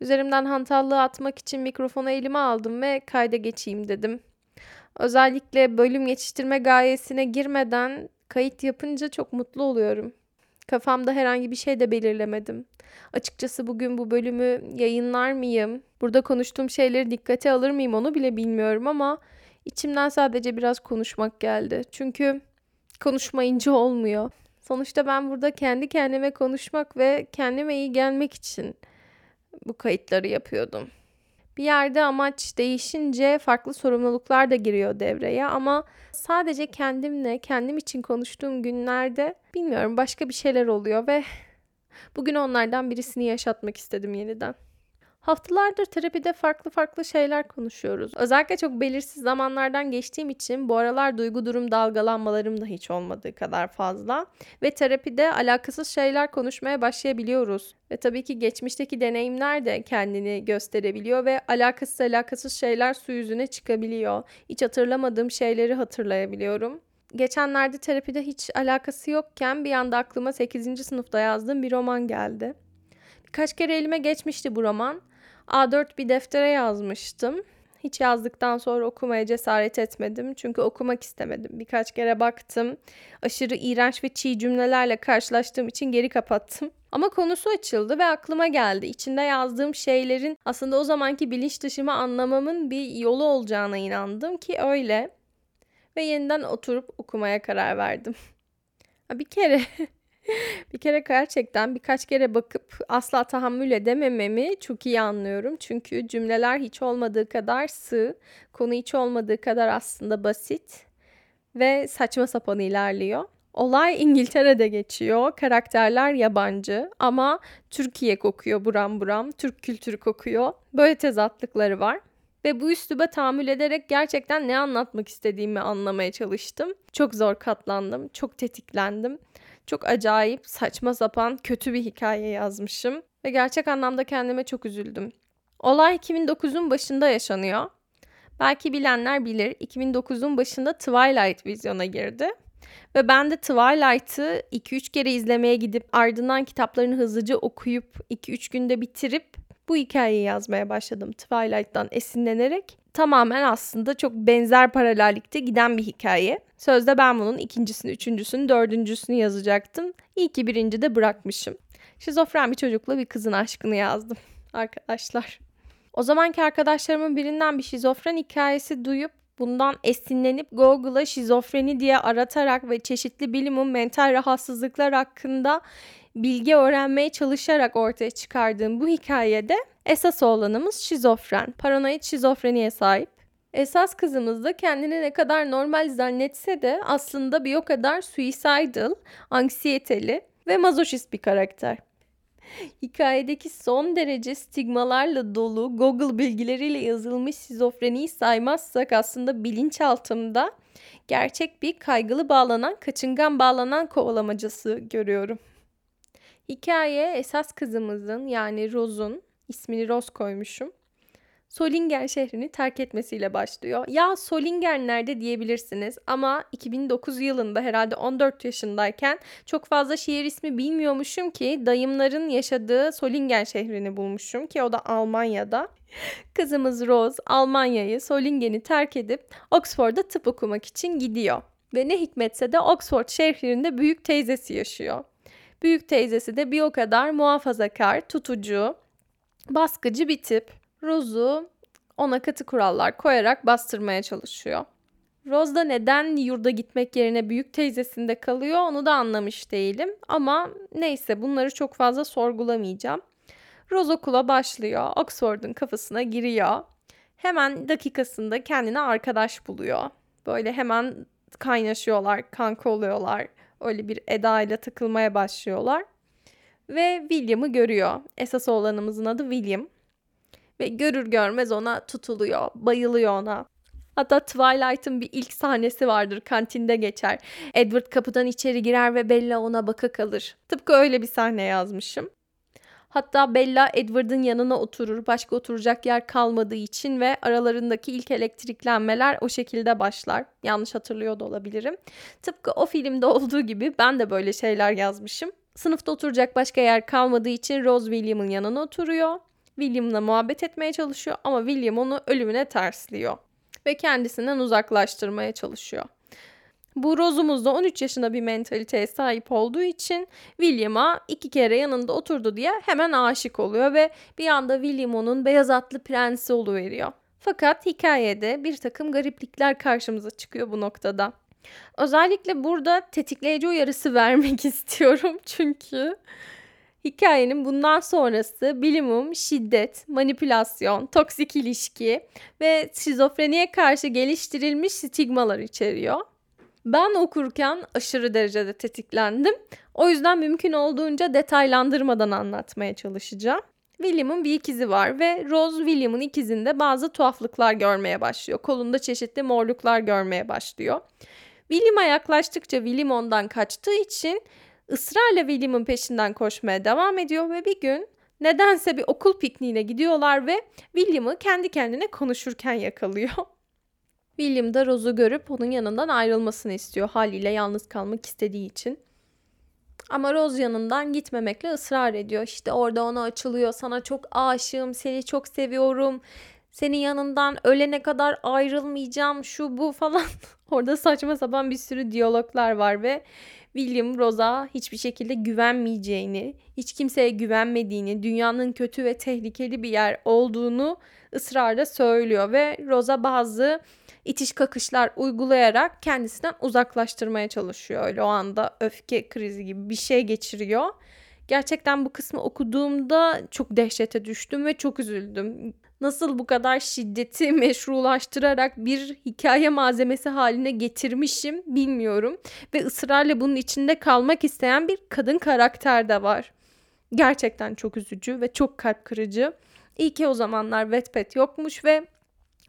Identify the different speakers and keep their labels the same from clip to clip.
Speaker 1: Üzerimden hantallığı atmak için mikrofonu elime aldım ve kayda geçeyim dedim. Özellikle bölüm yetiştirme gayesine girmeden kayıt yapınca çok mutlu oluyorum. Kafamda herhangi bir şey de belirlemedim. Açıkçası bugün bu bölümü yayınlar mıyım? Burada konuştuğum şeyleri dikkate alır mıyım onu bile bilmiyorum ama içimden sadece biraz konuşmak geldi. Çünkü konuşmayınca olmuyor. Sonuçta ben burada kendi kendime konuşmak ve kendime iyi gelmek için bu kayıtları yapıyordum. Bir yerde amaç değişince farklı sorumluluklar da giriyor devreye ama sadece kendimle, kendim için konuştuğum günlerde bilmiyorum başka bir şeyler oluyor ve bugün onlardan birisini yaşatmak istedim yeniden. Haftalardır terapide farklı farklı şeyler konuşuyoruz. Özellikle çok belirsiz zamanlardan geçtiğim için bu aralar duygu durum dalgalanmalarım da hiç olmadığı kadar fazla. Ve terapide alakasız şeyler konuşmaya başlayabiliyoruz. Ve tabii ki geçmişteki deneyimler de kendini gösterebiliyor ve alakasız alakasız şeyler su yüzüne çıkabiliyor. Hiç hatırlamadığım şeyleri hatırlayabiliyorum. Geçenlerde terapide hiç alakası yokken bir anda aklıma 8. sınıfta yazdığım bir roman geldi. Birkaç kere elime geçmişti bu roman A4 bir deftere yazmıştım. Hiç yazdıktan sonra okumaya cesaret etmedim. Çünkü okumak istemedim. Birkaç kere baktım. Aşırı iğrenç ve çiğ cümlelerle karşılaştığım için geri kapattım. Ama konusu açıldı ve aklıma geldi. İçinde yazdığım şeylerin aslında o zamanki bilinç dışımı anlamamın bir yolu olacağına inandım ki öyle. Ve yeniden oturup okumaya karar verdim. Bir kere bir kere gerçekten birkaç kere bakıp asla tahammül edemememi çok iyi anlıyorum. Çünkü cümleler hiç olmadığı kadar sığ, konu hiç olmadığı kadar aslında basit ve saçma sapan ilerliyor. Olay İngiltere'de geçiyor. Karakterler yabancı ama Türkiye kokuyor buram buram. Türk kültürü kokuyor. Böyle tezatlıkları var. Ve bu üsluba tahammül ederek gerçekten ne anlatmak istediğimi anlamaya çalıştım. Çok zor katlandım, çok tetiklendim. Çok acayip, saçma sapan, kötü bir hikaye yazmışım ve gerçek anlamda kendime çok üzüldüm. Olay 2009'un başında yaşanıyor. Belki bilenler bilir 2009'un başında Twilight vizyona girdi. Ve ben de Twilight'ı 2-3 kere izlemeye gidip ardından kitaplarını hızlıca okuyup 2-3 günde bitirip bu hikayeyi yazmaya başladım Twilight'tan esinlenerek. Tamamen aslında çok benzer paralellikte giden bir hikaye. Sözde ben bunun ikincisini, üçüncüsünü, dördüncüsünü yazacaktım. İyi ki birinci de bırakmışım. Şizofren bir çocukla bir kızın aşkını yazdım arkadaşlar. O zamanki arkadaşlarımın birinden bir şizofren hikayesi duyup bundan esinlenip Google'a şizofreni diye aratarak ve çeşitli bilimin mental rahatsızlıklar hakkında bilgi öğrenmeye çalışarak ortaya çıkardığım bu hikayede esas olanımız şizofren. Paranoid şizofreniye sahip. Esas kızımız da kendini ne kadar normal zannetse de aslında bir o kadar suicidal, anksiyeteli ve mazoşist bir karakter. Hikayedeki son derece stigmalarla dolu Google bilgileriyle yazılmış şizofreniyi saymazsak aslında bilinçaltımda gerçek bir kaygılı bağlanan, kaçıngan bağlanan kovalamacası görüyorum. Hikaye esas kızımızın yani Rose'un ismini Rose koymuşum. Solingen şehrini terk etmesiyle başlıyor. Ya Solingen nerede diyebilirsiniz ama 2009 yılında herhalde 14 yaşındayken çok fazla şehir ismi bilmiyormuşum ki dayımların yaşadığı Solingen şehrini bulmuşum ki o da Almanya'da. Kızımız Rose Almanya'yı Solingen'i terk edip Oxford'da tıp okumak için gidiyor. Ve ne hikmetse de Oxford şehrinde büyük teyzesi yaşıyor. Büyük teyzesi de bir o kadar muhafazakar, tutucu, baskıcı bir tip. Rose'u ona katı kurallar koyarak bastırmaya çalışıyor. Rose da neden yurda gitmek yerine büyük teyzesinde kalıyor onu da anlamış değilim. Ama neyse bunları çok fazla sorgulamayacağım. Rose okula başlıyor. Oxford'un kafasına giriyor. Hemen dakikasında kendine arkadaş buluyor. Böyle hemen kaynaşıyorlar, kanka oluyorlar. Öyle bir Eda ile takılmaya başlıyorlar. Ve William'ı görüyor. Esas oğlanımızın adı William. Ve görür görmez ona tutuluyor, bayılıyor ona. Hatta Twilight'ın bir ilk sahnesi vardır kantinde geçer. Edward kapıdan içeri girer ve Bella ona baka kalır. Tıpkı öyle bir sahne yazmışım. Hatta Bella Edward'ın yanına oturur. Başka oturacak yer kalmadığı için ve aralarındaki ilk elektriklenmeler o şekilde başlar. Yanlış hatırlıyor da olabilirim. Tıpkı o filmde olduğu gibi ben de böyle şeyler yazmışım. Sınıfta oturacak başka yer kalmadığı için Rose William'ın yanına oturuyor. William'la muhabbet etmeye çalışıyor ama William onu ölümüne tersliyor ve kendisinden uzaklaştırmaya çalışıyor. Bu Rose'umuz da 13 yaşında bir mentaliteye sahip olduğu için William'a iki kere yanında oturdu diye hemen aşık oluyor ve bir anda William onun beyaz atlı prensi oluveriyor. Fakat hikayede bir takım gariplikler karşımıza çıkıyor bu noktada. Özellikle burada tetikleyici uyarısı vermek istiyorum çünkü hikayenin bundan sonrası bilimum, şiddet, manipülasyon, toksik ilişki ve şizofreniye karşı geliştirilmiş stigmalar içeriyor. Ben okurken aşırı derecede tetiklendim. O yüzden mümkün olduğunca detaylandırmadan anlatmaya çalışacağım. William'ın bir ikizi var ve Rose William'ın ikizinde bazı tuhaflıklar görmeye başlıyor. Kolunda çeşitli morluklar görmeye başlıyor. William'a yaklaştıkça William ondan kaçtığı için ısrarla William'ın peşinden koşmaya devam ediyor ve bir gün nedense bir okul pikniğine gidiyorlar ve William'ı kendi kendine konuşurken yakalıyor. William da Rose'u görüp onun yanından ayrılmasını istiyor haliyle yalnız kalmak istediği için. Ama Rose yanından gitmemekle ısrar ediyor. İşte orada ona açılıyor. Sana çok aşığım, seni çok seviyorum. Senin yanından ölene kadar ayrılmayacağım, şu bu falan. orada saçma sapan bir sürü diyaloglar var ve William Rose'a hiçbir şekilde güvenmeyeceğini, hiç kimseye güvenmediğini, dünyanın kötü ve tehlikeli bir yer olduğunu ısrarla söylüyor ve Rose'a bazı itiş kakışlar uygulayarak kendisinden uzaklaştırmaya çalışıyor. Öyle o anda öfke krizi gibi bir şey geçiriyor. Gerçekten bu kısmı okuduğumda çok dehşete düştüm ve çok üzüldüm. Nasıl bu kadar şiddeti meşrulaştırarak bir hikaye malzemesi haline getirmişim bilmiyorum. Ve ısrarla bunun içinde kalmak isteyen bir kadın karakter de var. Gerçekten çok üzücü ve çok kalp kırıcı. İyi ki o zamanlar Wattpad yokmuş ve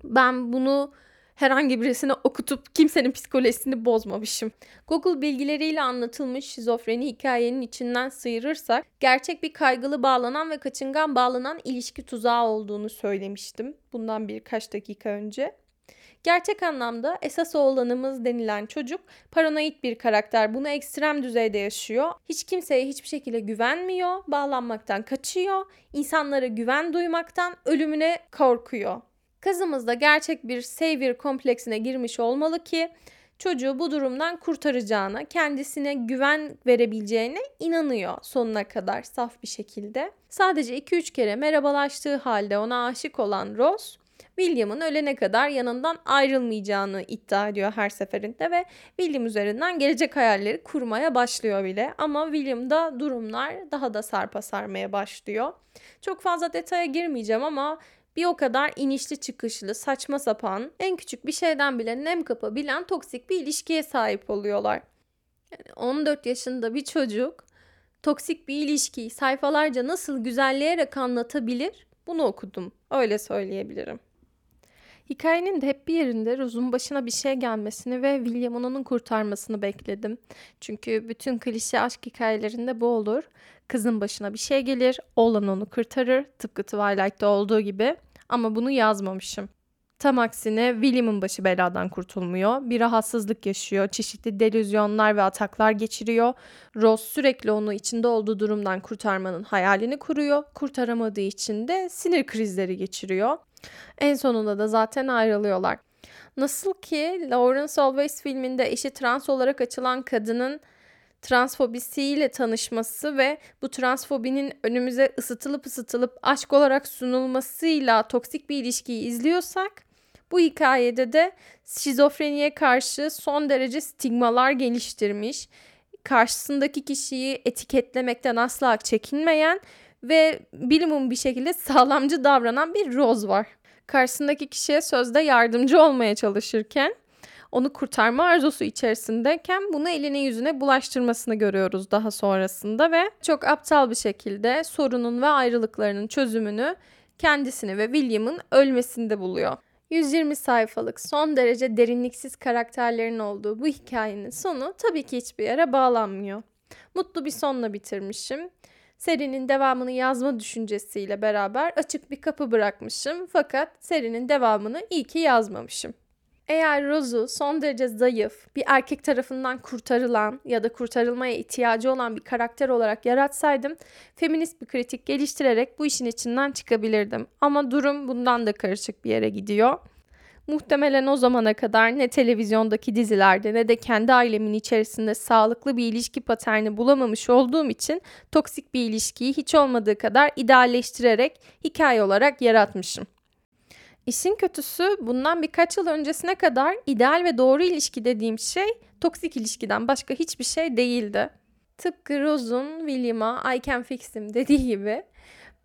Speaker 1: ben bunu herhangi birisine okutup kimsenin psikolojisini bozmamışım. Google bilgileriyle anlatılmış şizofreni hikayenin içinden sıyırırsak gerçek bir kaygılı bağlanan ve kaçıngan bağlanan ilişki tuzağı olduğunu söylemiştim bundan birkaç dakika önce. Gerçek anlamda esas oğlanımız denilen çocuk paranoid bir karakter. Bunu ekstrem düzeyde yaşıyor. Hiç kimseye hiçbir şekilde güvenmiyor, bağlanmaktan kaçıyor, insanlara güven duymaktan ölümüne korkuyor. Kızımız da gerçek bir savior kompleksine girmiş olmalı ki çocuğu bu durumdan kurtaracağına, kendisine güven verebileceğine inanıyor sonuna kadar saf bir şekilde. Sadece 2-3 kere merhabalaştığı halde ona aşık olan Rose, William'ın ölene kadar yanından ayrılmayacağını iddia ediyor her seferinde ve William üzerinden gelecek hayalleri kurmaya başlıyor bile. Ama William'da durumlar daha da sarpa sarmaya başlıyor. Çok fazla detaya girmeyeceğim ama bir o kadar inişli çıkışlı, saçma sapan, en küçük bir şeyden bile nem kapabilen toksik bir ilişkiye sahip oluyorlar. Yani 14 yaşında bir çocuk toksik bir ilişkiyi sayfalarca nasıl güzelleyerek anlatabilir? Bunu okudum. Öyle söyleyebilirim. Hikayenin de hep bir yerinde Rose'un başına bir şey gelmesini ve William'ın onun kurtarmasını bekledim. Çünkü bütün klişe aşk hikayelerinde bu olur. Kızın başına bir şey gelir, oğlan onu kurtarır. Tıpkı Twilight'ta olduğu gibi. Ama bunu yazmamışım. Tam aksine William'ın başı beladan kurtulmuyor. Bir rahatsızlık yaşıyor. Çeşitli delüzyonlar ve ataklar geçiriyor. Rose sürekli onu içinde olduğu durumdan kurtarmanın hayalini kuruyor. Kurtaramadığı için de sinir krizleri geçiriyor. En sonunda da zaten ayrılıyorlar. Nasıl ki Lawrence Always filminde eşi trans olarak açılan kadının transfobisiyle tanışması ve bu transfobinin önümüze ısıtılıp ısıtılıp aşk olarak sunulmasıyla toksik bir ilişkiyi izliyorsak bu hikayede de şizofreniye karşı son derece stigmalar geliştirmiş, karşısındaki kişiyi etiketlemekten asla çekinmeyen ve bilimum bir şekilde sağlamcı davranan bir Rose var. Karşısındaki kişiye sözde yardımcı olmaya çalışırken onu kurtarma arzusu içerisindeyken bunu eline yüzüne bulaştırmasını görüyoruz daha sonrasında ve çok aptal bir şekilde sorunun ve ayrılıklarının çözümünü kendisini ve William'ın ölmesinde buluyor. 120 sayfalık son derece derinliksiz karakterlerin olduğu bu hikayenin sonu tabii ki hiçbir yere bağlanmıyor. Mutlu bir sonla bitirmişim. Serinin devamını yazma düşüncesiyle beraber açık bir kapı bırakmışım fakat serinin devamını iyi ki yazmamışım. Eğer Rose'u son derece zayıf, bir erkek tarafından kurtarılan ya da kurtarılmaya ihtiyacı olan bir karakter olarak yaratsaydım, feminist bir kritik geliştirerek bu işin içinden çıkabilirdim. Ama durum bundan da karışık bir yere gidiyor. Muhtemelen o zamana kadar ne televizyondaki dizilerde ne de kendi ailemin içerisinde sağlıklı bir ilişki paterni bulamamış olduğum için toksik bir ilişkiyi hiç olmadığı kadar idealleştirerek hikaye olarak yaratmışım. İşin kötüsü bundan birkaç yıl öncesine kadar ideal ve doğru ilişki dediğim şey toksik ilişkiden başka hiçbir şey değildi. Tıpkı Rose'un William'a I can fix him dediği gibi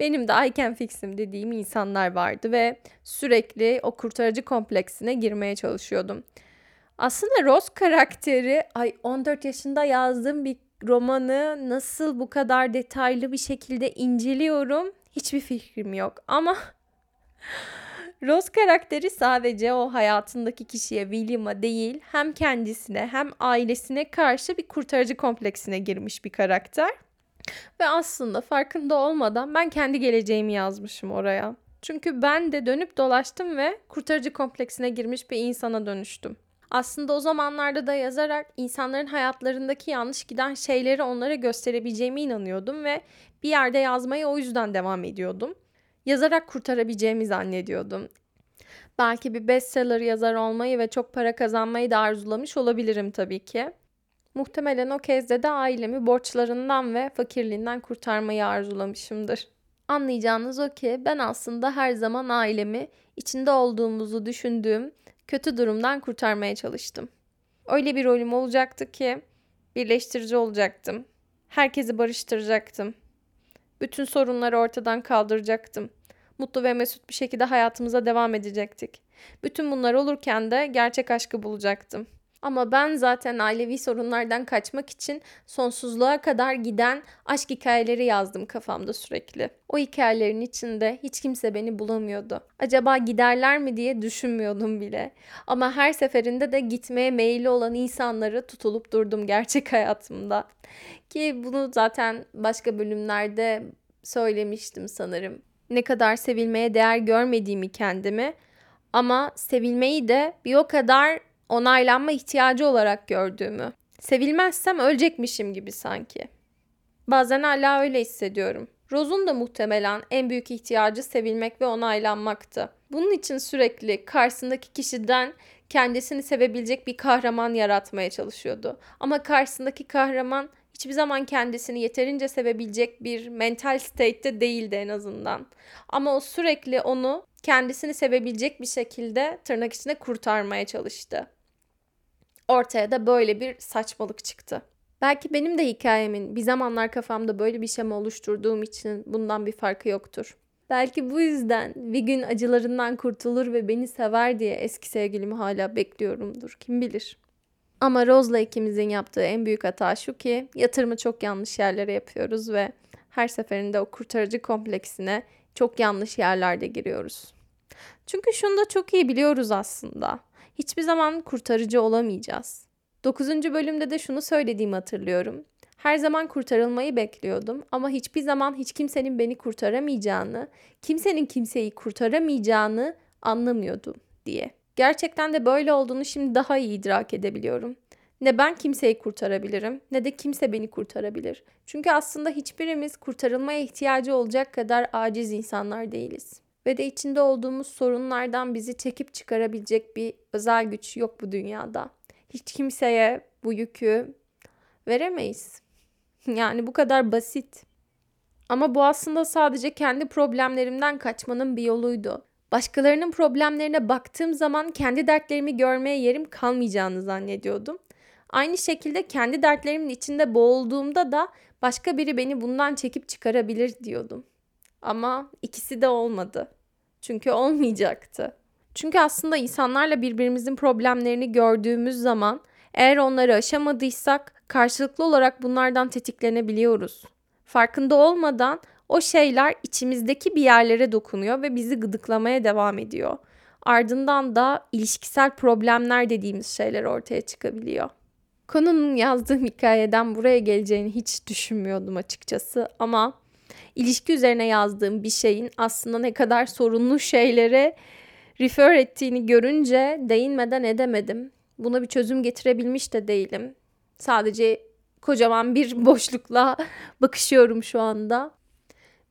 Speaker 1: benim de I can fix him dediğim insanlar vardı ve sürekli o kurtarıcı kompleksine girmeye çalışıyordum. Aslında Rose karakteri ay 14 yaşında yazdığım bir romanı nasıl bu kadar detaylı bir şekilde inceliyorum hiçbir fikrim yok ama Rose karakteri sadece o hayatındaki kişiye William'a değil hem kendisine hem ailesine karşı bir kurtarıcı kompleksine girmiş bir karakter. Ve aslında farkında olmadan ben kendi geleceğimi yazmışım oraya. Çünkü ben de dönüp dolaştım ve kurtarıcı kompleksine girmiş bir insana dönüştüm. Aslında o zamanlarda da yazarak insanların hayatlarındaki yanlış giden şeyleri onlara gösterebileceğime inanıyordum ve bir yerde yazmaya o yüzden devam ediyordum. Yazarak kurtarabileceğimi zannediyordum. Belki bir bestseller yazar olmayı ve çok para kazanmayı da arzulamış olabilirim tabii ki. Muhtemelen o kezde de ailemi borçlarından ve fakirliğinden kurtarmayı arzulamışımdır. Anlayacağınız o ki ben aslında her zaman ailemi içinde olduğumuzu düşündüğüm kötü durumdan kurtarmaya çalıştım. Öyle bir rolüm olacaktı ki birleştirici olacaktım. Herkesi barıştıracaktım. Bütün sorunları ortadan kaldıracaktım. Mutlu ve mesut bir şekilde hayatımıza devam edecektik. Bütün bunlar olurken de gerçek aşkı bulacaktım. Ama ben zaten ailevi sorunlardan kaçmak için sonsuzluğa kadar giden aşk hikayeleri yazdım kafamda sürekli. O hikayelerin içinde hiç kimse beni bulamıyordu. Acaba giderler mi diye düşünmüyordum bile. Ama her seferinde de gitmeye meyilli olan insanları tutulup durdum gerçek hayatımda. Ki bunu zaten başka bölümlerde söylemiştim sanırım. Ne kadar sevilmeye değer görmediğimi kendimi ama sevilmeyi de bir o kadar onaylanma ihtiyacı olarak gördüğümü. Sevilmezsem ölecekmişim gibi sanki. Bazen hala öyle hissediyorum. Rose'un da muhtemelen en büyük ihtiyacı sevilmek ve onaylanmaktı. Bunun için sürekli karşısındaki kişiden kendisini sevebilecek bir kahraman yaratmaya çalışıyordu. Ama karşısındaki kahraman hiçbir zaman kendisini yeterince sevebilecek bir mental state'te değildi en azından. Ama o sürekli onu kendisini sevebilecek bir şekilde tırnak içinde kurtarmaya çalıştı. Ortaya da böyle bir saçmalık çıktı. Belki benim de hikayemin bir zamanlar kafamda böyle bir şema oluşturduğum için bundan bir farkı yoktur. Belki bu yüzden bir gün acılarından kurtulur ve beni sever diye eski sevgilimi hala bekliyorumdur. Kim bilir. Ama Rose'la ikimizin yaptığı en büyük hata şu ki yatırımı çok yanlış yerlere yapıyoruz ve her seferinde o kurtarıcı kompleksine çok yanlış yerlerde giriyoruz. Çünkü şunu da çok iyi biliyoruz aslında hiçbir zaman kurtarıcı olamayacağız. 9. bölümde de şunu söylediğimi hatırlıyorum. Her zaman kurtarılmayı bekliyordum ama hiçbir zaman hiç kimsenin beni kurtaramayacağını, kimsenin kimseyi kurtaramayacağını anlamıyordum diye. Gerçekten de böyle olduğunu şimdi daha iyi idrak edebiliyorum. Ne ben kimseyi kurtarabilirim ne de kimse beni kurtarabilir. Çünkü aslında hiçbirimiz kurtarılmaya ihtiyacı olacak kadar aciz insanlar değiliz ve de içinde olduğumuz sorunlardan bizi çekip çıkarabilecek bir özel güç yok bu dünyada. Hiç kimseye bu yükü veremeyiz. Yani bu kadar basit. Ama bu aslında sadece kendi problemlerimden kaçmanın bir yoluydu. Başkalarının problemlerine baktığım zaman kendi dertlerimi görmeye yerim kalmayacağını zannediyordum. Aynı şekilde kendi dertlerimin içinde boğulduğumda da başka biri beni bundan çekip çıkarabilir diyordum. Ama ikisi de olmadı. Çünkü olmayacaktı. Çünkü aslında insanlarla birbirimizin problemlerini gördüğümüz zaman eğer onları aşamadıysak karşılıklı olarak bunlardan tetiklenebiliyoruz. Farkında olmadan o şeyler içimizdeki bir yerlere dokunuyor ve bizi gıdıklamaya devam ediyor. Ardından da ilişkisel problemler dediğimiz şeyler ortaya çıkabiliyor. Konunun yazdığım hikayeden buraya geleceğini hiç düşünmüyordum açıkçası ama ilişki üzerine yazdığım bir şeyin aslında ne kadar sorunlu şeylere refer ettiğini görünce değinmeden edemedim. Buna bir çözüm getirebilmiş de değilim. Sadece kocaman bir boşlukla bakışıyorum şu anda.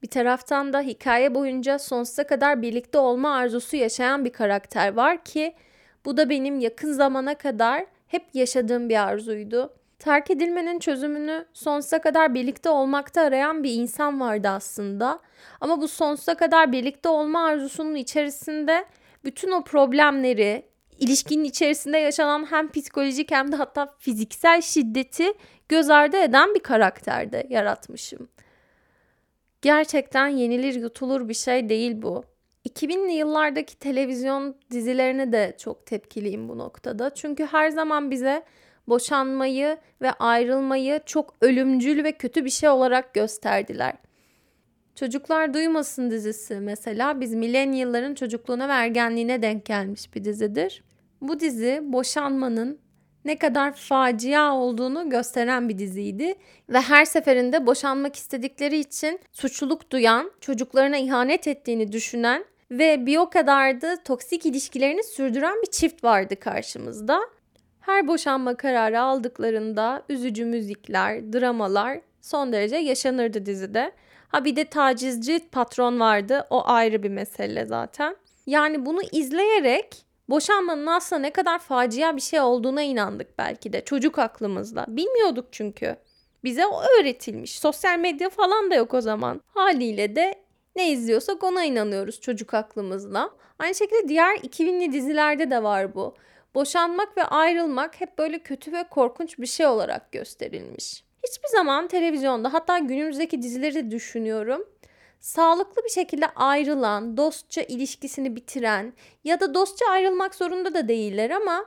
Speaker 1: Bir taraftan da hikaye boyunca sonsuza kadar birlikte olma arzusu yaşayan bir karakter var ki bu da benim yakın zamana kadar hep yaşadığım bir arzuydu. Terk edilmenin çözümünü sonsuza kadar birlikte olmakta arayan bir insan vardı aslında. Ama bu sonsuza kadar birlikte olma arzusunun içerisinde bütün o problemleri, ilişkinin içerisinde yaşanan hem psikolojik hem de hatta fiziksel şiddeti göz ardı eden bir karakterde yaratmışım. Gerçekten yenilir yutulur bir şey değil bu. 2000'li yıllardaki televizyon dizilerine de çok tepkiliyim bu noktada. Çünkü her zaman bize boşanmayı ve ayrılmayı çok ölümcül ve kötü bir şey olarak gösterdiler. Çocuklar Duymasın dizisi mesela biz milenyılların çocukluğuna ve ergenliğine denk gelmiş bir dizidir. Bu dizi boşanmanın ne kadar facia olduğunu gösteren bir diziydi ve her seferinde boşanmak istedikleri için suçluluk duyan, çocuklarına ihanet ettiğini düşünen ve bir o kadar da toksik ilişkilerini sürdüren bir çift vardı karşımızda. Her boşanma kararı aldıklarında üzücü müzikler, dramalar son derece yaşanırdı dizide. Ha bir de tacizci patron vardı. O ayrı bir mesele zaten. Yani bunu izleyerek boşanmanın aslında ne kadar facia bir şey olduğuna inandık belki de çocuk aklımızda. Bilmiyorduk çünkü. Bize o öğretilmiş. Sosyal medya falan da yok o zaman. Haliyle de ne izliyorsak ona inanıyoruz çocuk aklımızla. Aynı şekilde diğer 2000'li dizilerde de var bu. Boşanmak ve ayrılmak hep böyle kötü ve korkunç bir şey olarak gösterilmiş. Hiçbir zaman televizyonda hatta günümüzdeki dizileri düşünüyorum. Sağlıklı bir şekilde ayrılan, dostça ilişkisini bitiren ya da dostça ayrılmak zorunda da değiller ama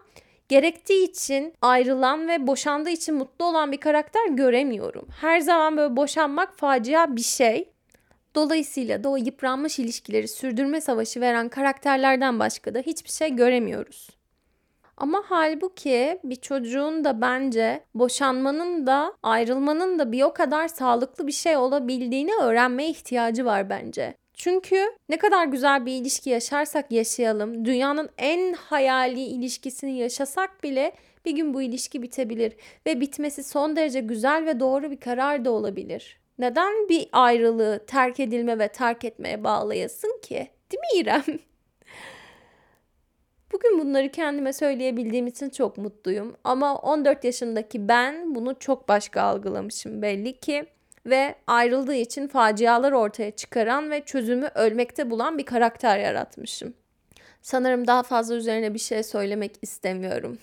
Speaker 1: gerektiği için ayrılan ve boşandığı için mutlu olan bir karakter göremiyorum. Her zaman böyle boşanmak facia bir şey. Dolayısıyla da o yıpranmış ilişkileri sürdürme savaşı veren karakterlerden başka da hiçbir şey göremiyoruz. Ama halbuki bir çocuğun da bence boşanmanın da ayrılmanın da bir o kadar sağlıklı bir şey olabildiğini öğrenmeye ihtiyacı var bence. Çünkü ne kadar güzel bir ilişki yaşarsak yaşayalım, dünyanın en hayali ilişkisini yaşasak bile bir gün bu ilişki bitebilir ve bitmesi son derece güzel ve doğru bir karar da olabilir. Neden bir ayrılığı terk edilme ve terk etmeye bağlayasın ki? Değil mi İrem? Bugün bunları kendime söyleyebildiğim için çok mutluyum. Ama 14 yaşındaki ben bunu çok başka algılamışım belli ki. Ve ayrıldığı için facialar ortaya çıkaran ve çözümü ölmekte bulan bir karakter yaratmışım. Sanırım daha fazla üzerine bir şey söylemek istemiyorum.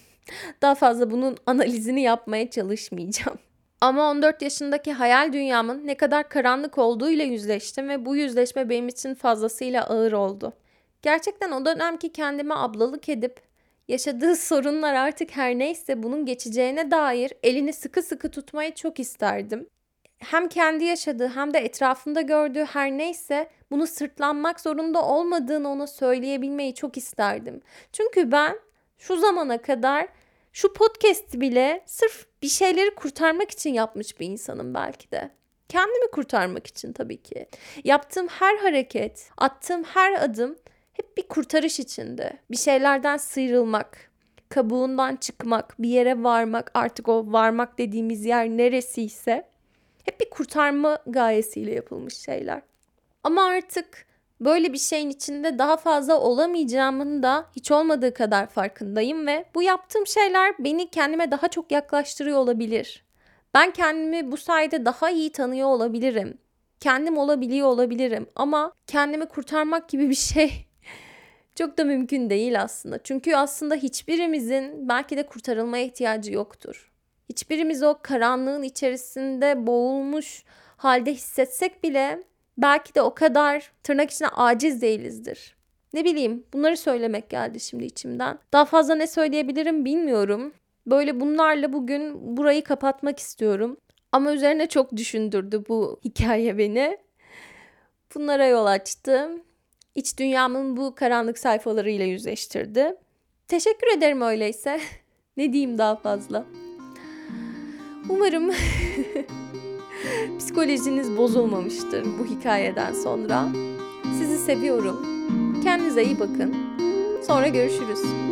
Speaker 1: Daha fazla bunun analizini yapmaya çalışmayacağım. Ama 14 yaşındaki hayal dünyamın ne kadar karanlık olduğuyla yüzleştim ve bu yüzleşme benim için fazlasıyla ağır oldu. Gerçekten o dönemki kendime ablalık edip yaşadığı sorunlar artık her neyse bunun geçeceğine dair elini sıkı sıkı tutmayı çok isterdim. Hem kendi yaşadığı hem de etrafında gördüğü her neyse bunu sırtlanmak zorunda olmadığını ona söyleyebilmeyi çok isterdim. Çünkü ben şu zamana kadar şu podcast bile sırf bir şeyleri kurtarmak için yapmış bir insanım belki de. Kendimi kurtarmak için tabii ki. Yaptığım her hareket, attığım her adım hep bir kurtarış içinde. Bir şeylerden sıyrılmak, kabuğundan çıkmak, bir yere varmak, artık o varmak dediğimiz yer neresiyse hep bir kurtarma gayesiyle yapılmış şeyler. Ama artık böyle bir şeyin içinde daha fazla olamayacağımın da hiç olmadığı kadar farkındayım ve bu yaptığım şeyler beni kendime daha çok yaklaştırıyor olabilir. Ben kendimi bu sayede daha iyi tanıyor olabilirim. Kendim olabiliyor olabilirim ama kendimi kurtarmak gibi bir şey çok da mümkün değil aslında. Çünkü aslında hiçbirimizin belki de kurtarılmaya ihtiyacı yoktur. Hiçbirimiz o karanlığın içerisinde boğulmuş halde hissetsek bile belki de o kadar tırnak içine aciz değilizdir. Ne bileyim bunları söylemek geldi şimdi içimden. Daha fazla ne söyleyebilirim bilmiyorum. Böyle bunlarla bugün burayı kapatmak istiyorum. Ama üzerine çok düşündürdü bu hikaye beni. Bunlara yol açtı iç dünyamın bu karanlık sayfalarıyla yüzleştirdi. Teşekkür ederim öyleyse. ne diyeyim daha fazla. Umarım psikolojiniz bozulmamıştır bu hikayeden sonra. Sizi seviyorum. Kendinize iyi bakın. Sonra görüşürüz.